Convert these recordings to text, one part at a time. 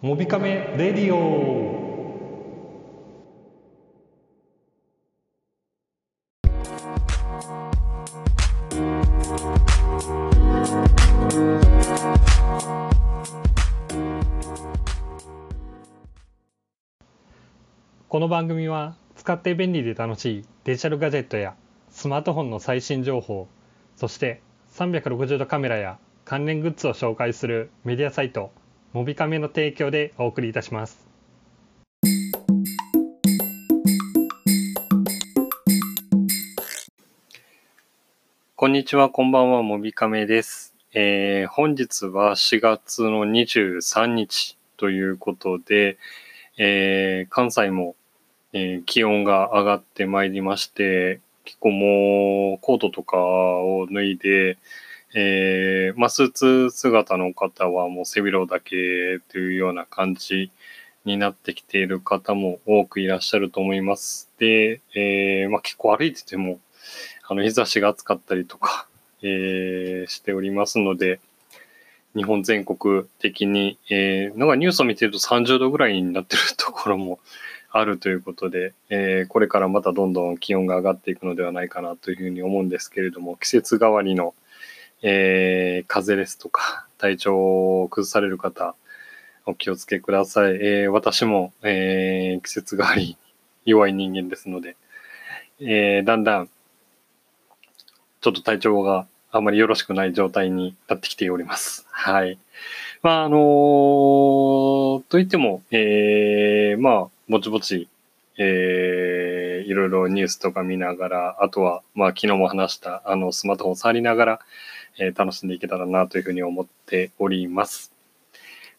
モビカメレディオ。この番組は使って便利で楽しいデジタルガジェットやスマートフォンの最新情報そして360度カメラや関連グッズを紹介するメディアサイトモビカメの提供でお送りいたします。こんにちはこんばんはモビカメです、えー本日は4月の23日ということで、えー関西も、えー気温が上がってまいりまして結構もうコートとかを脱いで、えーまあ、スーツ姿の方はもう背広だけというような感じになってきている方も多くいらっしゃると思います。で、えーまあ、結構歩いててもあの日差しが暑かったりとか、えーしておりますので、日本全国的に、えーなんかニュースを見てると30度ぐらいになってるところもあるということで、えーこれからまたどんどん気温が上がっていくのではないかなというふうに思うんですけれども、季節変わりの、えー風邪ですとか、体調を崩される方、お気をつけください。えー私も、えー季節変わり弱い人間ですので、えーだんだん、ちょっと体調があまりよろしくない状態になってきております。はい。まあ、あのーといっても、えーまあ、ぼちぼち、えーいろいろニュースとか見ながら、あとは、まあ、昨日も話した、あの、スマートフォン触りながら、えー楽しんでいけたらなというふうに思っております。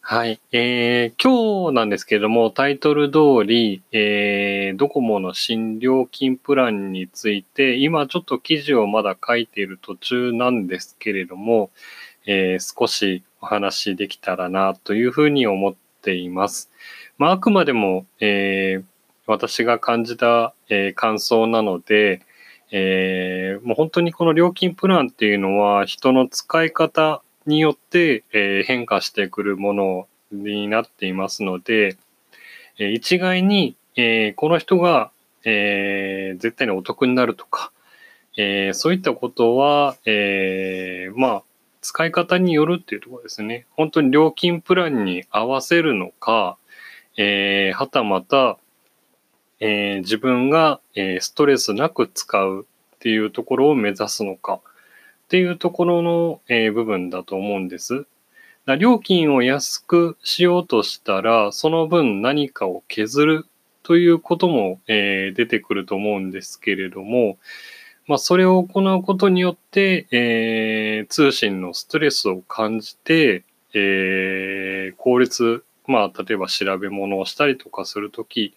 はい。えー今日なんですけれども、タイトル通り、えードコモの新料金プランについて、今ちょっと記事をまだ書いている途中なんですけれども、えー少しお話できたらなというふうに思っています。まあ、あくまでも、えー私が感じた、えー感想なので、えーもう本当にこの料金プランっていうのは人の使い方によって、えー変化してくるものになっていますので、えー一概に、えーこの人が、えー絶対にお得になるとか、えーそういったことは、えーまあ、使い方によるっていうところですね。本当に料金プランに合わせるのか、えーはたまた、えー自分が、えーストレスなく使うっていうところを目指すのかっていうところの、えー部分だと思うんです。だ料金を安くしようとしたら、その分何かを削るということも、えー出てくると思うんですけれども、まあ、それを行うことによって、えー通信のストレスを感じて、えー効率、まあ、例えば調べ物をしたりとかするとき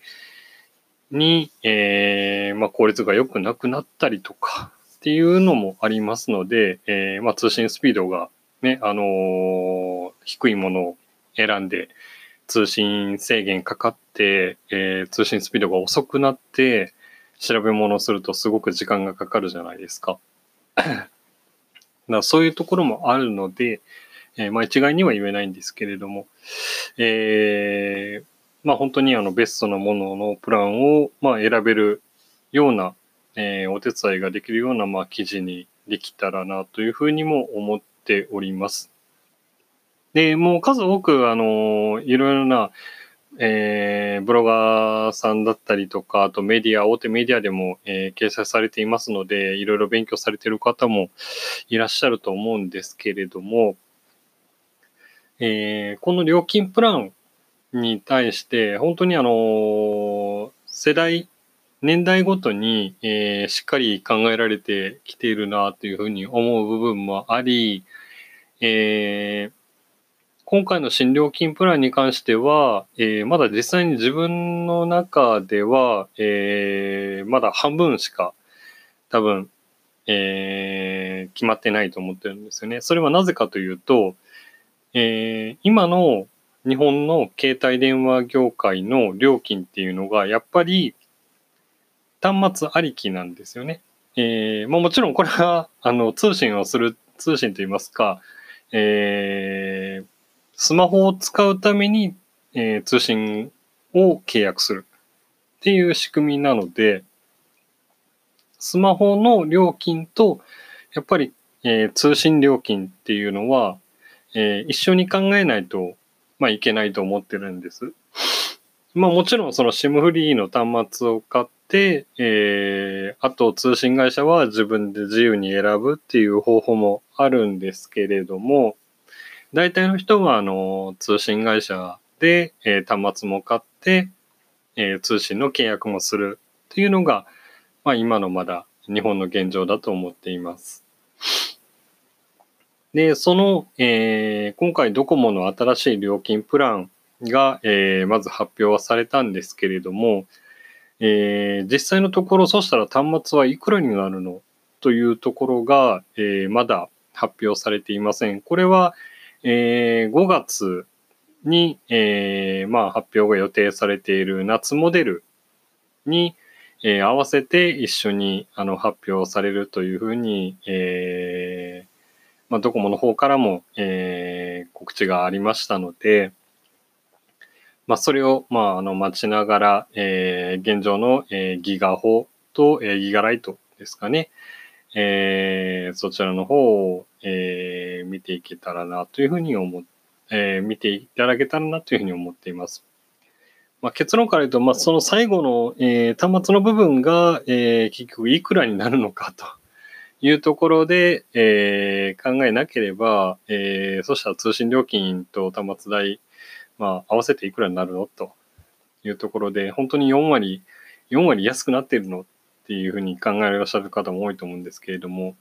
に、えーまあ、効率が良くなくなったりとかっていうのもありますので、えーまあ、通信スピードがね、あのー低いものを選んで、通信制限かかって、えー通信スピードが遅くなって、調べ物をするとすごく時間がかかるじゃないですか。だからそういうところもあるので、えーまあ一概には言えないんですけれども、えーまあ本当にあのベストなもののプランをまあ選べるような、えーお手伝いができるようなまあ記事にできたらなというふうにも思っております。で、もう数多くあのいろいろなえーブロガーさんだったりとか、あとメディア、大手メディアでも、えー掲載されていますので、いろいろ勉強されている方もいらっしゃると思うんですけれども、えーこの料金プランに対して、本当にあの世代、年代ごとに、えーしっかり考えられてきているなというふうに思う部分もあり、えー今回の新料金プランに関しては、えーまだ実際に自分の中では、えーまだ半分しか多分、えー決まってないと思ってるんですよね。それはなぜかというと、え今の日本の携帯電話業界の料金っていうのが、やっぱり端末ありきなんですよね。えーまあ、もちろんこれは あの通信をする、通信といいますか、えースマホを使うためにえー、通信を契約するっていう仕組みなので、スマホの料金と、やっぱり、えー、通信料金っていうのは、えー、一緒に考えないと、まあ、いけないと思ってるんです。まあもちろんその SIM フリーの端末を買って、えー、あと通信会社は自分で自由に選ぶっていう方法もあるんですけれども、大体の人はあの通信会社で、えー、端末も買って、えー、通信の契約もするっていうのが、まあ今のまだ日本の現状だと思っています。で、その、えー、今回ドコモの新しい料金プランが、えー、まず発表はされたんですけれども、えー、実際のところ、そしたら端末はいくらになるのというところが、えー、まだ発表されていません。これは、えー、5月に、えー、まあ、発表が予定されている夏モデルに、えー、合わせて一緒にあの発表されるというふうに、えーまあ、ドコモの方からも、えー、告知がありましたので、まあ、それを、まあ、あの、待ちながら、えー、現状の、えー、ギガホと、えー、ギガライトですかね。えー、そちらの方を、えー、見ていけたらなというふうに思っ、えー、見ていただけたらなというふうに思っています。まあ、結論から言うと、まあ、その最後の、えー、端末の部分が、えー、結局いくらになるのかというところで、えー、考えなければ、えー、そしたら通信料金と端末代、まあ、合わせていくらになるの？というところで、本当に4割、4割安くなっているのっていうふうに考えらっしゃる方も多いと思うんですけれども、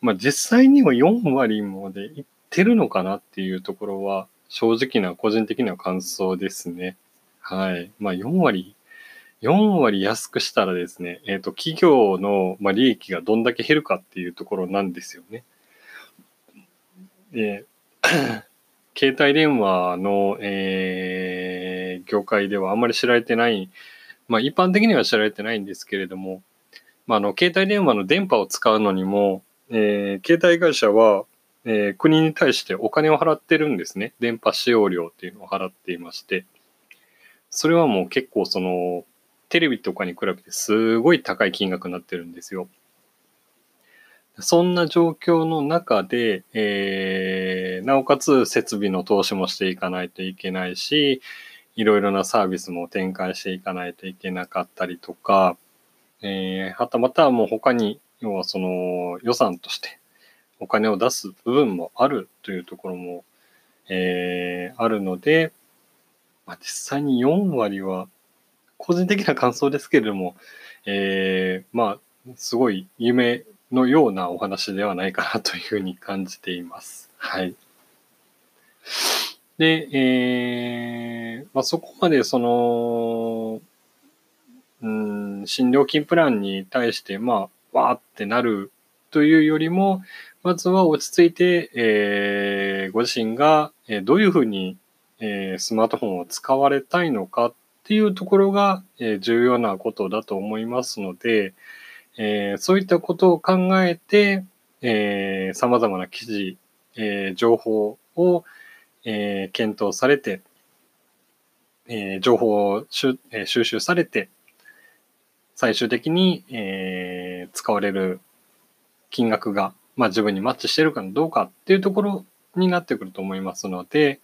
まあ、実際には4割までいってるのかなっていうところは、正直な個人的な感想ですね。はい。まあ、4割、4割安くしたらですね、えっ、ー、と、企業の、まあ、利益がどんだけ減るかっていうところなんですよね。で、携帯電話の、えー、業界ではあんまり知られてない、まあ一般的には知られてないんですけれども、まあ、あの、携帯電話の電波を使うのにも、えー、携帯会社は、えー、国に対してお金を払ってるんですね。電波使用料っていうのを払っていまして、それはもう結構その、テレビとかに比べてすごい高い金額になってるんですよ。そんな状況の中で、えー、なおかつ設備の投資もしていかないといけないし、いろいろなサービスも展開していかないといけなかったりとか、えー、はたまたもう他に、要はその予算としてお金を出す部分もあるというところも、えー、あるので、まあ、実際に4割は、個人的な感想ですけれども、えー、まあ、すごい夢のようなお話ではないかなというふうに感じています。はい。で、えー、まあ、そこまでその、うん、新料金プランに対して、まあ、わーってなるというよりも、まずは落ち着いて、えー、ご自身が、えどういうふうに、えー、スマートフォンを使われたいのかっていうところが、え、重要なことだと思いますので、え、そういったことを考えて、えー、様々な記事、え、情報を、え、検討されて、え、情報を収,、え、収集されて、最終的に、え、使われる金額が、まあ、自分にマッチしてるかどうかっていうところになってくると思いますので、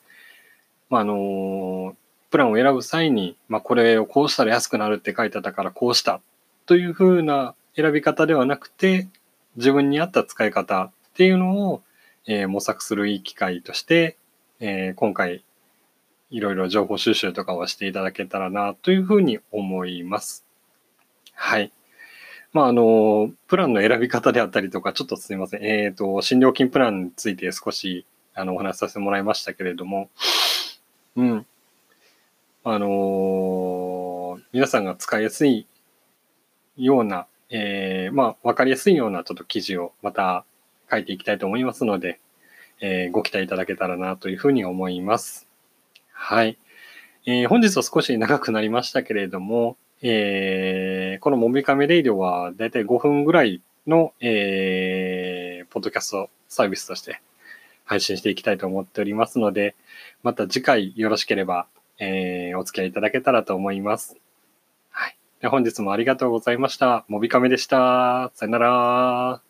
まあ、あのプランを選ぶ際に、まあ、これをこうしたら安くなるって書いてあったからこうしたというふうな選び方ではなくて、自分に合った使い方っていうのを、えー、模索するいい機会として、えー、今回いろいろ情報収集とかをしていただけたらなというふうに思います。はい。まあ、あの、プランの選び方であったりとか、ちょっとすみません。えっ、ー、と、診療金プランについて少し、あの、お話しさせてもらいましたけれども、うん。あのー、皆さんが使いやすいようなえー、まあ、わかりやすいようなちょっと記事をまた書いていきたいと思いますので、えー、ご期待いただけたらなというふうに思います。はい。えー、本日は少し長くなりましたけれども、えー、このもみかめレイディオはだいたい5分ぐらいの、えー、ポッドキャストサービスとして配信していきたいと思っておりますので、また次回よろしければ、えー、お付き合いいただけたらと思います。はい。本日もありがとうございました。もびかめでした。さよなら。